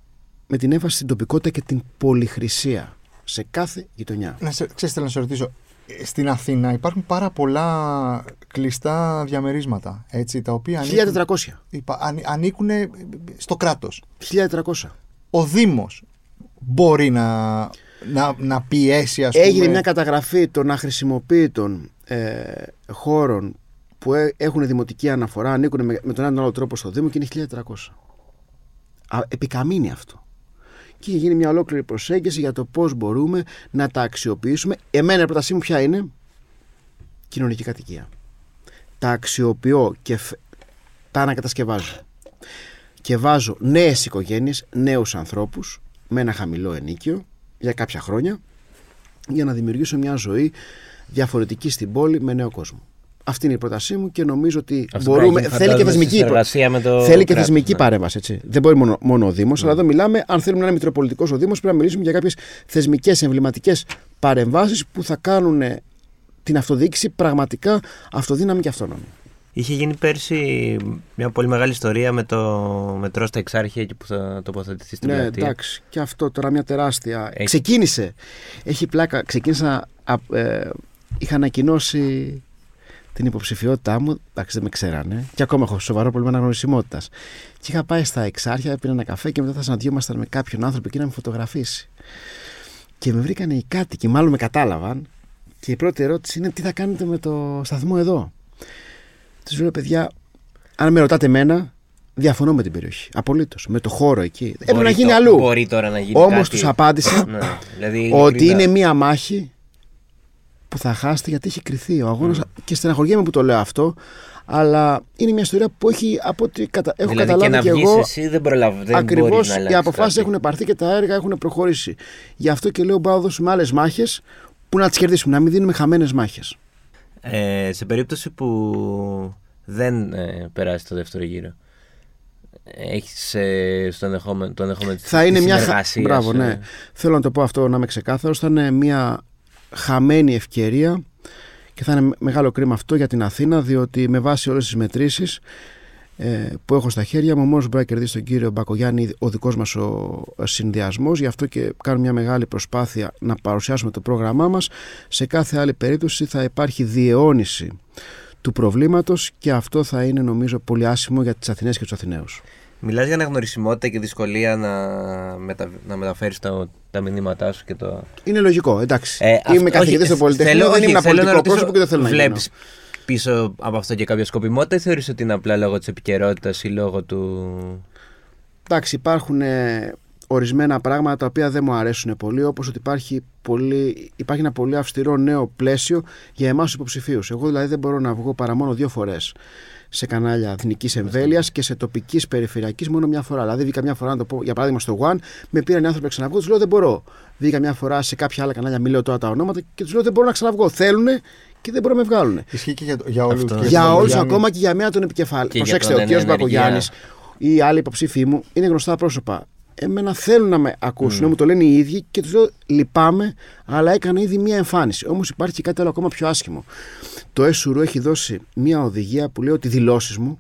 με την έμφαση στην τοπικότητα και την πολυχρησία σε κάθε γειτονιά. Να σε, ξέρεις, θέλω να σε ρωτήσω. Ε, Στην Αθήνα υπάρχουν πάρα πολλά κλειστά διαμερίσματα. Έτσι, τα οποία ανήκουν, 1400. υπα- ανή- ανήκουν ε, στο κράτος. 1400. Ο Δήμος μπορεί να, να, να πιέσει, ας Έγινε πούμε. μια καταγραφή των αχρησιμοποίητων ε, χώρων που ε- έχουν δημοτική αναφορά, ανήκουν με, με τον έναν άλλο τρόπο στο Δήμο και είναι 1400. Α, επικαμείνει αυτό. Και είχε γίνει μια ολόκληρη προσέγγιση για το πώς μπορούμε να τα αξιοποιήσουμε. Εμένα η πρότασή μου ποια είναι; Κοινωνική κατοικία. Τα αξιοποιώ και φ- τα ανακατασκευάζω. Και βάζω νέες οικογένειες, νέους ανθρώπους με ένα χαμηλό ενίκιο για κάποια χρόνια για να δημιουργήσω μια ζωή διαφορετική στην πόλη με νέο κόσμο. Αυτή είναι η πρότασή μου και νομίζω ότι Αυτό μπορούμε. πρέπει να Θέλει και φαντάζομαι σε θεσμική, συνεργασία με το θέλει και κράτος, θεσμική ναι. παρέμβαση. Έτσι. Δεν μπορεί μόνο, μόνο ο Δήμος, αλλά εδώ μιλάμε, αν θέλουμε να είναι Μητροπολιτικός ο Δήμος, πρέπει να μιλήσουμε για κάποιες θεσμικές εμβληματικές παρεμβάσεις που θα κάνουν ε, την αυτοδιοίκηση πραγματικά αυτοδύναμη και αυτόνομη. Είχε γίνει πέρσι μια πολύ μεγάλη ιστορία με το μετρό στα Εξάρχεια εκεί που θα τοποθετηθεί στην Ναι, πλατεία. εντάξει. Και αυτό τώρα μια τεράστια. Έχει- Ξεκίνησε. Έχει πλάκα. Ξεκίνησα α, ε, είχα ανακοινώσει την υποψηφιότητά μου. Εντάξει, δεν με ξέρανε. Και ακόμα έχω σοβαρό πρόβλημα αναγνωρισιμότητας. Και είχα πάει στα εξάρχεια, πήρα ένα καφέ και μετά θα συναντιόμασταν με κάποιον άνθρωπο εκεί να με φωτογραφίσει. Και με βρήκαν οι κάτοικοι, μάλλον με κατάλαβαν. Και η πρώτη ερώτηση είναι τι θα κάνετε με το σταθμό εδώ; Τους λέω, παιδιά, αν με ρωτάτε εμένα, διαφωνώ με την περιοχή. Απολύτως. Με το χώρο εκεί. Έπρεπε να γίνει το- αλλού. Μπορεί τώρα να γίνει Όμως κάτι. τους απάντησα Ναι, δηλαδή, ότι ειλικρινά. είναι μία μάχη που θα χάσετε γιατί έχει κρυθεί ο αγώνας. Και στεναχωριέμαι που το λέω αυτό, αλλά είναι μια ιστορία που έχει από ό,τι κατα... έχω δηλαδή καταλάβει και και, να βγεις εγώ. εσύ δεν προλαβαίνεις. Ακριβώς οι αποφάσεις αποφάσει έχουν πάρθει και τα έργα έχουν προχωρήσει. Γι' αυτό και λέω: Πάω να δώσουμε άλλε μάχες που να τις κερδίσουμε, να μην δίνουμε χαμένες μάχες. Ε, σε περίπτωση που δεν ε, περάσει το δεύτερο γύρο, έχεις ε, στο ενδεχόμενο, το ενδεχόμενο της- Θα είναι της μια. Χα... συνεργασίας, Μπράβο, ε, ναι. Θέλω να το πω αυτό να είμαι ξεκάθαρος. Θα είναι μια χαμένη ευκαιρία και θα είναι μεγάλο κρίμα αυτό για την Αθήνα, διότι με βάση όλες τις μετρήσεις ε, που έχω στα χέρια μου, ο μόνο μπορεί να κερδίσει τον κύριο Μπακογιάννη, ο δικός μας ο συνδυασμός. Γι' αυτό και κάνουμε μια μεγάλη προσπάθεια να παρουσιάσουμε το πρόγραμμά μας. Σε κάθε άλλη περίπτωση θα υπάρχει διαιώνιση του προβλήματος και αυτό θα είναι νομίζω πολύ άσχημο για τις Αθηνές και τους Αθηναίους. Μιλάς για αναγνωρισιμότητα και δυσκολία να, μετα... να μεταφέρεις τα, τα μηνύματά σου και το... Είναι λογικό, εντάξει. Ε, είμαι αυτό- καθηγητής όχι, στο Πολυτεχνείο, θέλω- δεν όχι, είμαι ένα θέλω να πολιτικό ρωτήσω, πρόσωπο και δεν θέλω να γίνω. Βλέπεις πίσω από αυτό και κάποια σκοπιμότητα ή θεωρείς ότι είναι απλά λόγω της επικαιρότητας ή λόγω του... Εντάξει, υπάρχουν ε, ορισμένα πράγματα τα οποία δεν μου αρέσουν πολύ, όπως ότι υπάρχει, πολύ, υπάρχει ένα πολύ αυστηρό νέο πλαίσιο για εμάς τους υποψηφίους. Εγώ δηλαδή δεν μπορώ να βγω παρά μόνο δύο φορές σε κανάλια εθνικής εμβέλειας και σε τοπικής περιφερειακής μόνο μια φορά. Δηλαδή, βγήκα μια φορά, να το πω για παράδειγμα στο One, με πήραν οι άνθρωποι να ξαναβγώ, τους λέω δεν μπορώ. Βγήκα μια φορά σε κάποια άλλα κανάλια, μην λέω τώρα τα ονόματα και τους λέω δεν μπορώ να ξαναβγώ. Θέλουν και δεν μπορούν να με βγάλουν. Ισχύει και για, για όλους. Αυτό. Για όλους, ακόμα και για μένα τον επικεφάλη. Και για Προσέξτε, τον ο κ. ενεργεία. Μπακογιάννης ή οι άλλοι υποψήφοι μου είναι γνωστά πρόσωπα. Εμένα θέλουν να με ακούσουν, Mm. μου το λένε οι ίδιοι και τους λέω λυπάμαι, αλλά έκανα ήδη μία εμφάνιση. Όμως υπάρχει και κάτι άλλο ακόμα πιο άσχημο. Το ΕΣΟΥΡΟ έχει δώσει μία οδηγία που λέει ότι οι δηλώσεις μου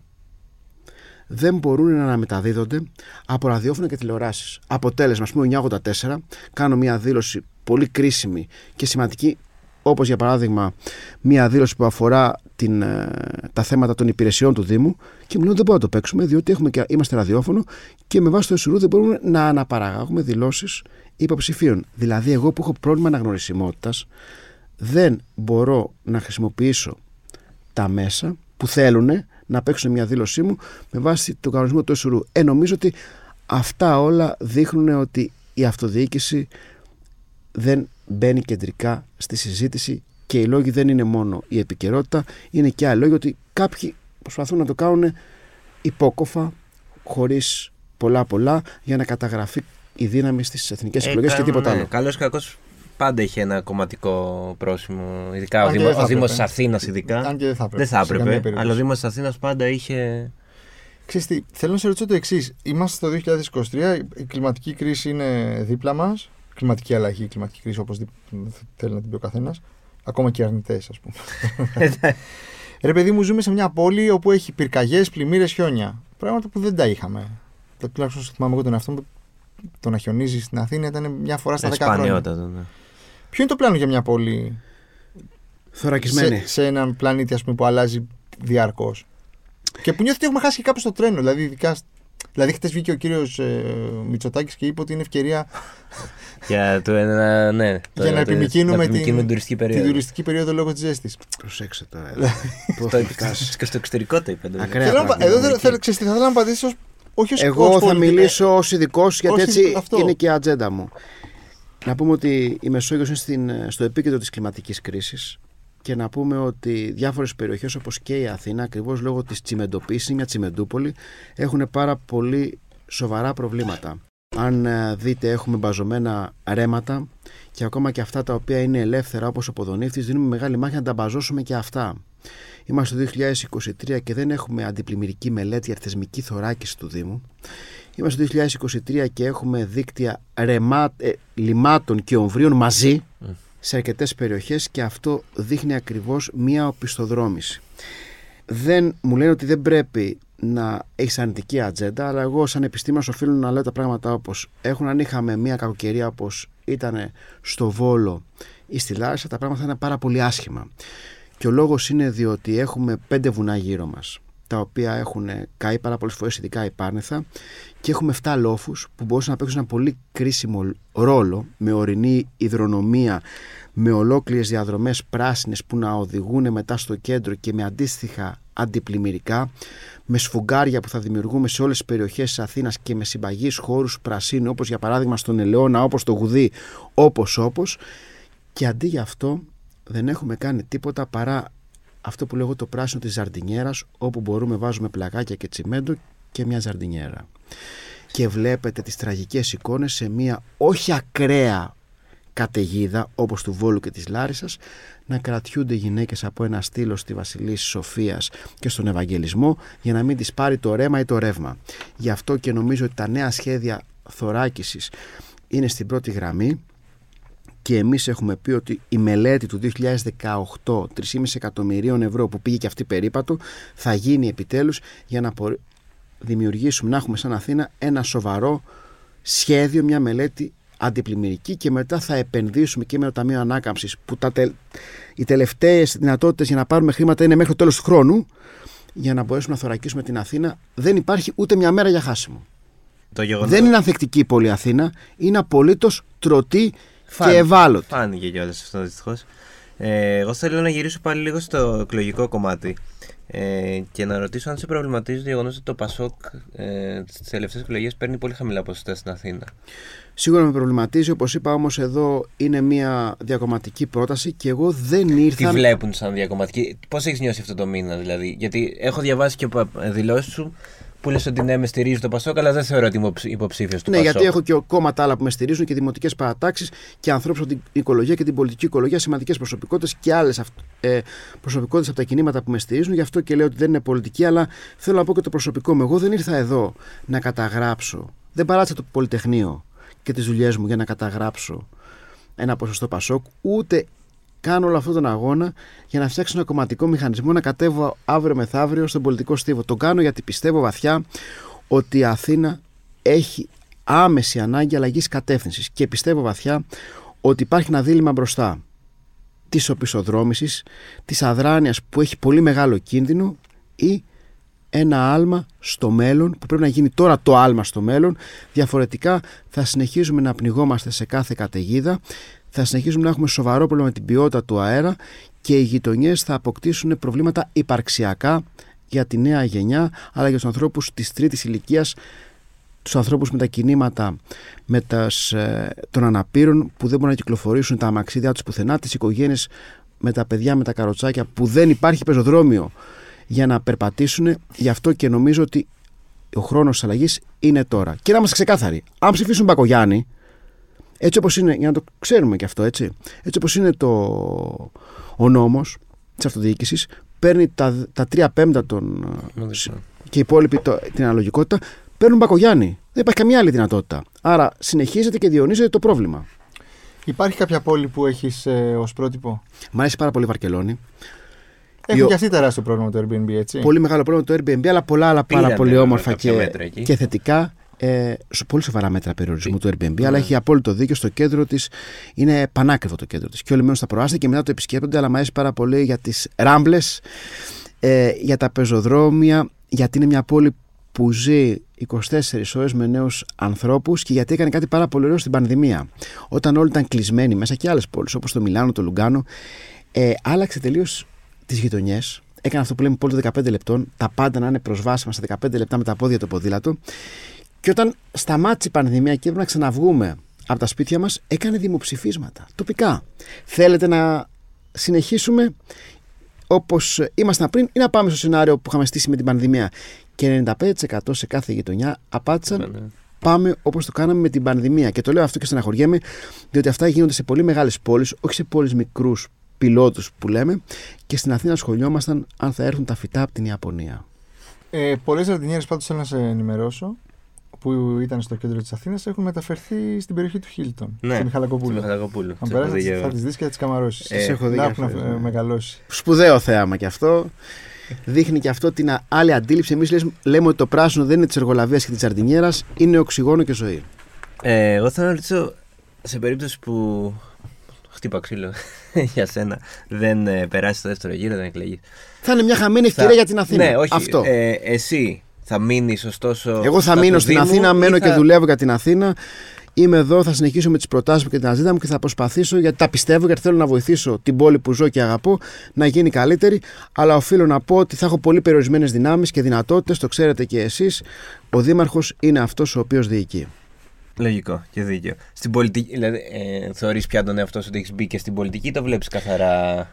δεν μπορούν να αναμεταδίδονται από ραδιόφωνα και τηλεοράσεις. Αποτέλεσμα, ας πούμε, 984, κάνω μία δήλωση πολύ κρίσιμη και σημαντική, όπως για παράδειγμα μία δήλωση που αφορά την, ε, τα θέματα των υπηρεσιών του Δήμου και μου λένε δεν μπορούμε να το παίξουμε διότι έχουμε και, είμαστε ραδιόφωνο και με βάση το ΕΣΟΥΡΟΥ δεν μπορούμε να αναπαραγάγουμε δηλώσεις υποψηφίων. Δηλαδή, εγώ που έχω πρόβλημα αναγνωρισιμότητας, δεν μπορώ να χρησιμοποιήσω τα μέσα που θέλουν να παίξουν μια δήλωσή μου με βάση τον κανονισμό του ΕΣΟΥΡΟΥ. Ε, νομίζω ότι αυτά όλα δείχνουν ότι η αυτοδιοίκηση δεν μπαίνει κεντρικά στη συζήτηση και οι λόγοι δεν είναι μόνο η επικαιρότητα, είναι και άλλοι λόγοι ότι κάποιοι προσπαθούν να το κάνουν υπόκοφα, χωρίς πολλά πολλά, για να καταγραφεί η δύναμη στις εθνικές Ε, εκλογές και τίποτα άλλο. Καλός ή κακός πάντα είχε ένα κομματικό πρόσημο. Ειδικά ο, Αν και Δήμο, δεν θα ο Δήμος της έπρεπε. Αθήνας ειδικά. Αν και δεν θα έπρεπε. δεν θα σε καμία έπρεπε. περίπτωση. Αλλά ο Δήμος της Αθήνας πάντα είχε. Ξέρεις τι, θέλω να σε ρωτήσω το εξής. Είμαστε στο 2023, η κλιματική κρίση είναι δίπλα μας. Κλιματική αλλαγή, η κλιματική κρίση όπως θέλει να την πει ο καθένας. Ακόμα και οι αρνητές, ας πούμε. Ρε παιδί μου, ζούμε σε μια πόλη όπου έχει πυρκαγιές, πλημμύρες, χιόνια. Πράγματα που δεν τα είχαμε. Το τουλάχιστον όσο θυμάμαι εγώ τον εαυτό μου, το να χιονίζει στην Αθήνα ήταν μια φορά στα 10 χρόνια. Σπανιότατο. Ναι. Ποιο είναι το πλάνο για μια πόλη Θωρακισμένη. σε, σε έναν πλανήτη ας πούμε, που αλλάζει διαρκώς; Και που νιώθει ότι έχουμε χάσει και κάπου στο τρένο. Δηλαδή, ειδικά, δηλαδή χτες βγήκε ο κύριος ε, Μητσοτάκης και είπε ότι είναι ευκαιρία Για, το, ένα, ναι, το, για να το- επιμηκύνουμε να την, επιμηκύνουμε την τουριστική την περίοδο. τουριστική περίοδο λόγω της ζέστης. Προσέξτε τώρα. Δηλαδή, Πού Στο, έχει φτάσεις. και στο εξωτερικό το είπε. Ακραία. Θέλω να πα- πράγματα. Εδώ θέλω, θέλω, ξέρεις τι, θα ήθελα να απαντήσω ως- όχι ως Εγώ ως θα πολιτικό- μιλήσω ως ειδικός γιατί όχι, έτσι αυτό. είναι και η ατζέντα μου. Να πούμε ότι η Μεσόγειος είναι στην, στο επίκεντρο της κλιματικής κρίσης και να πούμε ότι διάφορες περιοχές όπως και η Αθήνα ακριβώς λόγω της τσιμεντοποίησης, μια τσιμεντούπολη, έχουν πάρα πολύ σοβαρά προβλήματα. Αν ε, δείτε έχουμε μπαζωμένα ρέματα και ακόμα και αυτά τα οποία είναι ελεύθερα όπως ο Ποδονύφτης δίνουμε μεγάλη μάχη να τα μπαζώσουμε και αυτά. Είμαστε το 2023 και δεν έχουμε αντιπλημμυρική μελέτη για θεσμική θωράκιση του Δήμου. Είμαστε το 2023 και έχουμε δίκτυα ρεμά, ε, λιμάτων και ομβρίων μαζί Μμ. Σε αρκετές περιοχές και αυτό δείχνει ακριβώς μία οπισθοδρόμηση. Δεν, μου λένε ότι δεν πρέπει να έχεις αρνητική ατζέντα, αλλά εγώ σαν επιστήμονας οφείλω να λέω τα πράγματα όπως έχουν. Αν είχαμε μια κακοκαιρία όπως ήταν στο Βόλο ή στη Λάρισα, τα πράγματα θα είναι πάρα πολύ άσχημα. Και ο λόγος είναι διότι έχουμε πέντε βουνά γύρω μας, τα οποία έχουν καεί πάρα πολλές φορές, ειδικά η Πάρνηθα, και έχουμε 7 λόφους που μπορούσαν να παίξουν ένα πολύ κρίσιμο ρόλο με ορεινή υδρονομία, με ολόκληρες διαδρομές πράσινες που να οδηγούν μετά στο κέντρο και με αντίστοιχα αντιπλημμυρικά, με σφουγγάρια που θα δημιουργούμε σε όλες τις περιοχές της Αθήνας και με συμπαγείς χώρους πρασίνου, όπως για παράδειγμα στον Ελαιώνα, όπως το Γουδί, όπως όπως. Και αντί για αυτό, δεν έχουμε κάνει τίποτα παρά αυτό που λέγω το πράσινο της ζαρντινιέρας όπου μπορούμε βάζουμε πλακάκια και τσιμέντο και μια ζαρντινιέρα και βλέπετε τις τραγικές εικόνες σε μια όχι ακραία καταιγίδα όπως του Βόλου και της Λάρισας να κρατιούνται γυναίκες από ένα στήλο στη Βασιλής Σοφίας και στον Ευαγγελισμό για να μην τις πάρει το ρέμα ή το ρεύμα. Γι' αυτό και νομίζω ότι τα νέα σχέδια θωράκισης είναι στην πρώτη γραμμή και εμείς έχουμε πει ότι η μελέτη του 2018 3,5 εκατομμυρίων ευρώ που πήγε και αυτή περίπατο θα γίνει επιτέλους για να δημιουργήσουμε, να έχουμε σαν Αθήνα ένα σοβαρό σχέδιο, μια μελέτη αντιπλημμυρική και μετά θα επενδύσουμε και με το Ταμείο Ανάκαμψης που τα οι τελευταίες δυνατότητες για να πάρουμε χρήματα είναι μέχρι το τέλος του χρόνου για να μπορέσουμε να θωρακίσουμε την Αθήνα δεν υπάρχει ούτε μια μέρα για χάσιμο. Το γεγονός... Δεν είναι ανθεκτική η πόλη Αθήνα, είναι απολύτως τρωτή και ευάλωτη. Φάνηκε κιόλας αυτό δυστυχώς. Ε, εγώ θέλω να γυρίσω πάλι λίγο στο εκλογικό κομμάτι ε, και να ρωτήσω αν σε προβληματίζει το γεγονός ότι το Πασόκ ε, στι τελευταίες εκλογές παίρνει πολύ χαμηλά ποσοστά στην Αθήνα. Σίγουρα με προβληματίζει, όπως είπα όμως εδώ είναι μια διακομματική πρόταση και εγώ δεν ήρθα. Τι βλέπουν σαν διακομματική, πώς έχεις νιώσει αυτό το μήνα δηλαδή, Γιατί έχω διαβάσει και δηλώσεις σου που λες ότι ναι, με στηρίζει το Πασόκ, αλλά δεν θεωρώ ότι είμαι υποψήφιος του ναι, Πασόκ. Ναι, γιατί έχω και κόμματα άλλα που με στηρίζουν και δημοτικές παρατάξεις και ανθρώπους από την οικολογία και την πολιτική οικολογία, σημαντικές προσωπικότητες και άλλες ε, προσωπικότητες από τα κινήματα που με στηρίζουν. Γι' αυτό και λέω ότι δεν είναι πολιτική, αλλά θέλω να πω και το προσωπικό μου. Εγώ δεν ήρθα εδώ να καταγράψω. Δεν παράτησα το Πολυτεχνείο και τις δουλειές μου για να καταγράψω ένα ποσοστό Πασόκ, ούτε κάνω όλο αυτόν τον αγώνα για να φτιάξω ένα κομματικό μηχανισμό να κατέβω αύριο μεθαύριο στον πολιτικό στίβο. Το κάνω γιατί πιστεύω βαθιά ότι η Αθήνα έχει άμεση ανάγκη αλλαγής κατεύθυνσης και πιστεύω βαθιά ότι υπάρχει ένα δίλημα μπροστά της οπισθοδρόμησης, της αδράνειας που έχει πολύ μεγάλο κίνδυνο ή ένα άλμα στο μέλλον που πρέπει να γίνει τώρα το άλμα στο μέλλον διαφορετικά θα συνεχίζουμε να πνιγόμαστε σε κάθε καταιγίδα θα συνεχίσουμε να έχουμε σοβαρό πρόβλημα με την ποιότητα του αέρα και οι γειτονιές θα αποκτήσουν προβλήματα υπαρξιακά για τη νέα γενιά αλλά για τους ανθρώπους της τρίτης ηλικίας, τους ανθρώπους με τα κινήματα με τας, ε, των αναπήρων που δεν μπορούν να κυκλοφορήσουν τα αμαξίδια τους πουθενά, τις οικογένειες με τα παιδιά με τα καροτσάκια που δεν υπάρχει πεζοδρόμιο για να περπατήσουν. Γι' αυτό και νομίζω ότι ο χρόνος της αλλαγής είναι τώρα. Και να είμαστε ξεκάθαροι. Αν ψηφίσουν Μπακογιάννη, έτσι όπως είναι, για να το ξέρουμε και αυτό έτσι, έτσι όπως είναι το, ο νόμος της αυτοδιοίκησης, παίρνει τα, τα τρία πέμπτα των, και οι υπόλοιποι το, την αναλογικότητα, παίρνουν Μπακογιάννη. Δεν υπάρχει καμία άλλη δυνατότητα. Άρα συνεχίζεται και διονύζεται το πρόβλημα. Υπάρχει κάποια πόλη που έχεις ε, ως πρότυπο; Μ' αρέσει πάρα πολύ η Βαρκελόνη. Έχει και αυτή τεράστιο πρόβλημα το Airbnb, έτσι. Πολύ μεγάλο πρόβλημα το Airbnb, αλλά πολλά άλλα πάρα πολύ όμορφα και, και θετικά ε, πολύ σοβαρά μέτρα περιορισμού του Airbnb, αλλά έχει απόλυτο δίκιο. Στο κέντρο της είναι πανάκριβο το κέντρο της. Και όλοι μένουν στα προάστια και μετά το επισκέπτονται, αλλά μου αρέσει πάρα πολύ για τις ράμπλες, ε, για τα πεζοδρόμια, γιατί είναι μια πόλη που ζει 24 ώρες με νέους ανθρώπους και γιατί έκανε κάτι πάρα πολύ ωραίο στην πανδημία. Όταν όλοι ήταν κλεισμένοι μέσα και άλλες πόλεις όπως το Μιλάνο, το Λουγκάνο, ε, άλλαξε τελείως τις γειτονιές, έκανε αυτό που λέμε πόλη 15 λεπτών, τα πάντα να είναι προσβάσιμα σε 15 λεπτά με τα πόδια το ποδήλατο και όταν σταμάτησε η πανδημία και έπρεπε να ξαναβγούμε από τα σπίτια μας, έκανε δημοψηφίσματα τοπικά. Θέλετε να συνεχίσουμε όπως ήμασταν πριν ή να πάμε στο σενάριο που είχαμε στήσει με την πανδημία; Και 95% σε κάθε γειτονιά απάντησαν ναι, ναι. πάμε όπως το κάναμε με την πανδημία. Και το λέω αυτό και στεναχωριέμαι, διότι αυτά γίνονται σε πολύ μεγάλες πόλεις, όχι σε πόλεις μικρούς πιλότους που λέμε. Και στην Αθήνα σχολιόμασταν αν θα έρθουν τα φυτά από την Ιαπωνία. Ε, Πολλές ζαρτινιέρε πάντως θέλω να σε ενημερώσω που ήταν στο κέντρο της Αθήνας έχουν μεταφερθεί στην περιοχή του Χίλτον. Ναι, στη Μιχαλακοπούλου. Μιχαλακοπούλου. Αν περάσει, θα τις δεις και θα τις καμαρώσεις. Ε, έχω δει. έχουν μεγαλώσει. Σπουδαίο θέαμα κι αυτό. δείχνει και αυτό την άλλη αντίληψη. Εμείς λέμε ότι το πράσινο δεν είναι της εργολαβίας και της τζαρδινιέρα, είναι οξυγόνο και ζωή. Ε, εγώ θέλω να ρωτήσω, σε περίπτωση που χτύπα ξύλο για σένα, δεν ε, περάσει το δεύτερο γύρο, δεν εκλεγεί. Θα είναι μια χαμένη ευκαιρία για την Αθήνα. Ναι, όχι. Αυτό. Ε, εσύ θα μείνει ωστόσο. Εγώ θα στα μείνω του στην Δήμου Αθήνα, ή μένω θα- και δουλεύω για την Αθήνα. Είμαι εδώ, θα συνεχίσω με τις προτάσεις μου και την αζήτα μου και θα προσπαθήσω γιατί τα πιστεύω, γιατί θέλω να βοηθήσω την πόλη που ζω και αγαπώ να γίνει καλύτερη. Αλλά οφείλω να πω ότι θα έχω πολύ περιορισμένες δυνάμεις και δυνατότητες, το ξέρετε και εσείς. Ο Δήμαρχος είναι αυτός ο οποίος διοικεί. Λογικό και δίκαιο. Στην πολιτική, δηλαδή, ε, θεωρείς πια τον εαυτό σου ότι έχεις μπει και στην πολιτική ή το βλέπεις καθαρά;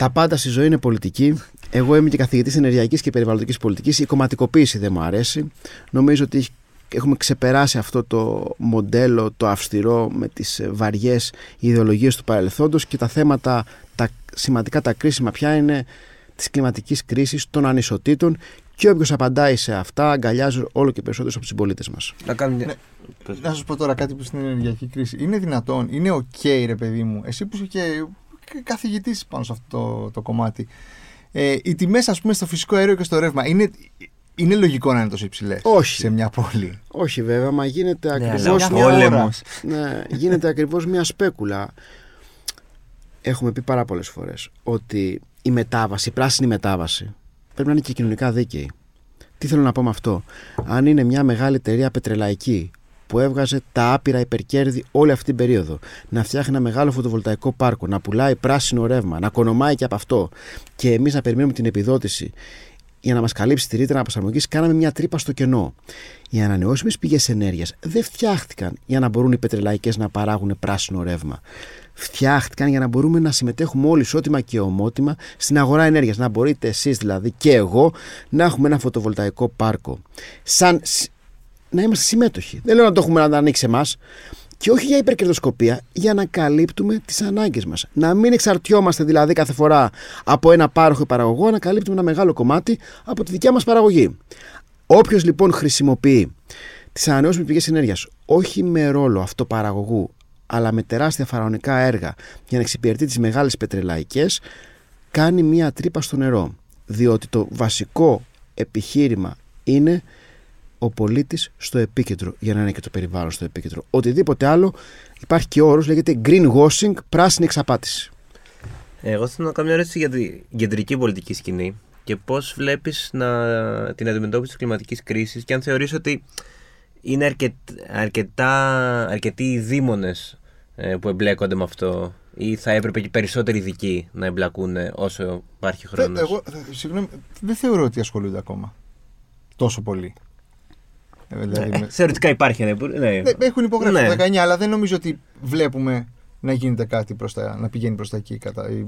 Τα πάντα στη ζωή είναι πολιτική. Εγώ είμαι και καθηγητής ενεργειακής και περιβαλλοντικής πολιτικής. Η κομματικοποίηση δεν μου αρέσει. Νομίζω ότι έχουμε ξεπεράσει αυτό το μοντέλο το αυστηρό με τις βαριές ιδεολογίες του παρελθόντος και τα θέματα τα σημαντικά τα κρίσιμα πια είναι της κλιματικής κρίσης, των ανισοτήτων και όποιος απαντάει σε αυτά αγκαλιάζει όλο και περισσότερους από τους συμπολίτες μας. Να κάνουν. Ναι. Να σας πω τώρα κάτι που στην ενεργειακή κρίση. Είναι δυνατόν, είναι οk, ρε παιδί μου, εσύ που είσαι και καθηγητής πάνω σε αυτό το, το κομμάτι. Ε, οι τιμές, ας πούμε, στο φυσικό αέριο και στο ρεύμα είναι, είναι λογικό να είναι τόσο υψηλές Όχι. σε μια πόλη; Όχι βέβαια, μα γίνεται Ναι, αλλά ακριβώς μια μια, ώρα. πόλεμος. ναι, γίνεται ακριβώς μια σπέκουλα. Έχουμε πει πάρα πολλές φορές ότι η μετάβαση, η πράσινη μετάβαση πρέπει να είναι και κοινωνικά δίκαιη. Τι θέλω να πω με αυτό; Αν είναι μια μεγάλη εταιρεία πετρελαϊκή που έβγαζε τα άπειρα υπερκέρδη όλη αυτή την περίοδο, να φτιάχνει ένα μεγάλο φωτοβολταϊκό πάρκο, να πουλάει πράσινο ρεύμα, να κονομάει και από αυτό και εμείς να περιμένουμε την επιδότηση για να μας καλύψει τη ρήτρα προσαρμογή, κάναμε μια τρύπα στο κενό. Οι ανανεώσιμες πηγές ενέργειας δεν φτιάχτηκαν για να μπορούν οι πετρελαϊκές να παράγουν πράσινο ρεύμα. Φτιάχτηκαν για να μπορούμε να συμμετέχουμε όλοι ισότιμα και ομότιμα στην αγορά ενέργειας. Να μπορείτε εσείς δηλαδή και εγώ να έχουμε ένα φωτοβολταϊκό πάρκο. Σαν σ- να είμαστε συμμέτοχοι. Δεν λέω να το έχουμε να ανοίξει εμάς. Και όχι για υπερκερδοσκοπία, για να καλύπτουμε τις ανάγκες μας. Να μην εξαρτιόμαστε δηλαδή κάθε φορά από ένα πάροχο ή παραγωγό, να καλύπτουμε ένα μεγάλο κομμάτι από τη δικιά μας παραγωγή. Όποιος λοιπόν χρησιμοποιεί τις ανανεώσιμες πηγές ενέργειας όχι με ρόλο αυτοπαραγωγού, αλλά με τεράστια φαραωνικά έργα για να εξυπηρετεί τις μεγάλες πετρελαϊκές, κάνει μία τρύπα στο νερό. Διότι το βασικό επιχείρημα είναι ο πολίτης στο επίκεντρο, για να είναι και το περιβάλλον στο επίκεντρο. Οτιδήποτε άλλο υπάρχει και όρος, λέγεται greenwashing, πράσινη εξαπάτηση. Εγώ θέλω να κάνω μια ερώτηση για την κεντρική πολιτική σκηνή και πώς βλέπεις την αντιμετώπιση της κλιματικής κρίσης και αν θεωρείς ότι είναι αρκετ, αρκετά, αρκετοί οι δήμονες που εμπλέκονται με αυτό ή θα έπρεπε και περισσότεροι ειδικοί να εμπλακούν όσο υπάρχει χρόνος; Θε- Εγώ, θε- συγγνώμη, δεν θεωρώ ότι ασχολούνται ακόμα τόσο πολύ. Ε, δηλαδή, με- Θεωρητικά υπάρχει ένα υπουργείο. Ναι. Ναι, έχουν υπογράψει Ναι. το 19, αλλά δεν νομίζω ότι βλέπουμε να γίνεται κάτι προς τα, να πηγαίνει προς τα εκεί κατά η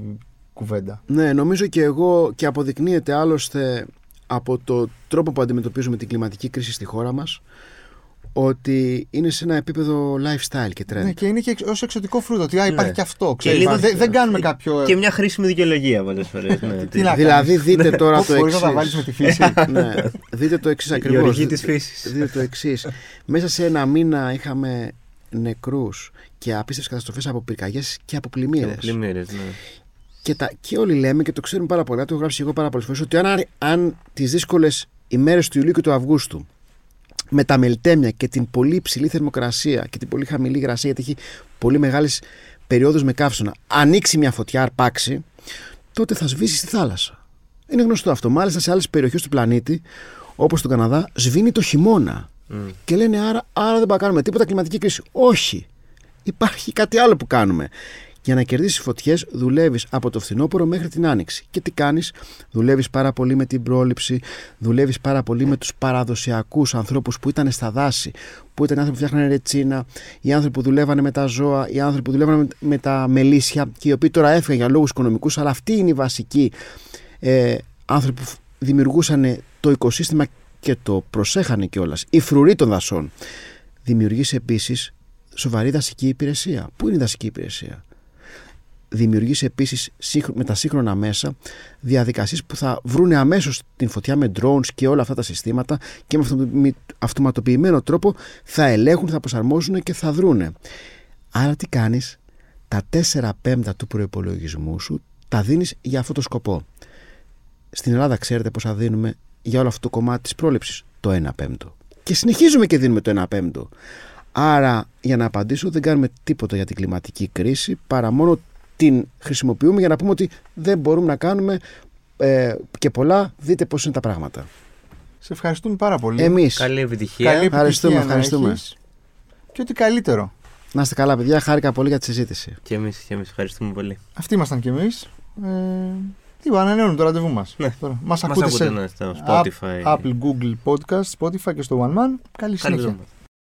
κουβέντα. Ναι, νομίζω και εγώ και αποδεικνύεται άλλωστε από το τρόπο που αντιμετωπίζουμε την κλιματική κρίση στη χώρα μας ότι είναι σε ένα επίπεδο lifestyle και trend. Ναι, και είναι και ως εξωτικό φρούτο. Ότι α, υπάρχει Ναι. και αυτό. Και Ξέρεις, λίγο- δεν, δεν κάνουμε κάποιο. Και μια χρήσιμη δικαιολογία πολλές φορές. Ναι. Τι να δηλαδή κάνεις. δείτε τώρα Πώς το μπορείς εξή. να τα βάλεις με τη φύση. ναι, δείτε το εξής Η ακριβώς. οργή της φύσης. Δείτε το εξής. Μέσα σε ένα μήνα είχαμε νεκρούς και απίστευτες καταστροφές από πυρκαγιές και από πλημμύρες. Πλημμύρες, ναι. Και, τα, και όλοι λέμε και το ξέρουμε πάρα πολλά, το έχω γράψει και εγώ πάρα πολλές φορές, ότι αν, αν τις δύσκολες ημέρες του Ιουλίου και του Αυγούστου με τα μελτέμια και την πολύ υψηλή θερμοκρασία και την πολύ χαμηλή υγρασία, γιατί έχει πολύ μεγάλες περιόδους με καύσωνα, ανοίξει μια φωτιά, αρπάξει, τότε θα σβήσει στη θάλασσα. Είναι γνωστό αυτό. Μάλιστα σε άλλες περιοχές του πλανήτη, όπως στον Καναδά, σβήνει το χειμώνα. Μμ. Και λένε άρα, άρα δεν μπορούμε να κάνουμε τίποτα κλιματική κρίση. Όχι. Υπάρχει κάτι άλλο που κάνουμε. Για να κερδίσεις φωτιές, δουλεύεις από το φθινόπωρο μέχρι την άνοιξη. Και τι κάνεις, δουλεύεις πάρα πολύ με την πρόληψη, δουλεύεις πάρα πολύ με τους παραδοσιακούς ανθρώπους που ήταν στα δάση, που ήταν οι άνθρωποι που φτιάχνανε ρετσίνα, οι άνθρωποι που δουλεύανε με τα ζώα, οι άνθρωποι που δουλεύανε με- με τα μελίσια και οι οποίοι τώρα έφυγαν για λόγους οικονομικούς, αλλά αυτοί είναι οι βασικοί ε, άνθρωποι που δημιουργούσαν το οικοσύστημα και το προσέχανε κιόλας. Η φρουρή των δασών. Δημιουργεί επίσης σοβαρή δασική υπηρεσία. Πού είναι η δασική υπηρεσία, Δημιουργεί επίσης με τα σύγχρονα μέσα διαδικασίες που θα βρούνε αμέσως την φωτιά με drones και όλα αυτά τα συστήματα και με αυτομα- αυτοματοποιημένο τρόπο θα ελέγχουν, θα προσαρμόζουν και θα δρούνε. Άρα τι κάνεις, τα 4 πέμπτα του προπολογισμού σου τα δίνεις για αυτό το σκοπό. στην Ελλάδα ξέρετε πόσα δίνουμε για όλο αυτό το κομμάτι της πρόληψης; Το 1 πέμπτο. Και συνεχίζουμε και δίνουμε το 1 πέμπτο. Άρα, για να απαντήσω, δεν κάνουμε τίποτα για την κλιματική κρίση παρά μόνο την χρησιμοποιούμε για να πούμε ότι δεν μπορούμε να κάνουμε ε, και πολλά. Δείτε πώς είναι τα πράγματα. Σε ευχαριστούμε πάρα πολύ. Εμείς. Καλή επιτυχία. Καλή Ευχαριστούμε, επιτυχία να ευχαριστούμε. έχεις. Και ό,τι καλύτερο. Να είστε καλά, παιδιά. Χάρηκα πολύ για τη συζήτηση. Και εμείς, και εμείς ευχαριστούμε πολύ. Αυτοί ήμασταν κι εμείς. Ε, τι ανανεώνουμε το ραντεβού μας. Ναι. Μας Μας ακούτε σε ακούτε ναι, στο Spotify. Apple, Google Podcast, Spotify και στο One Man. Καλή Καλή συνέχεια. εβδομάδα.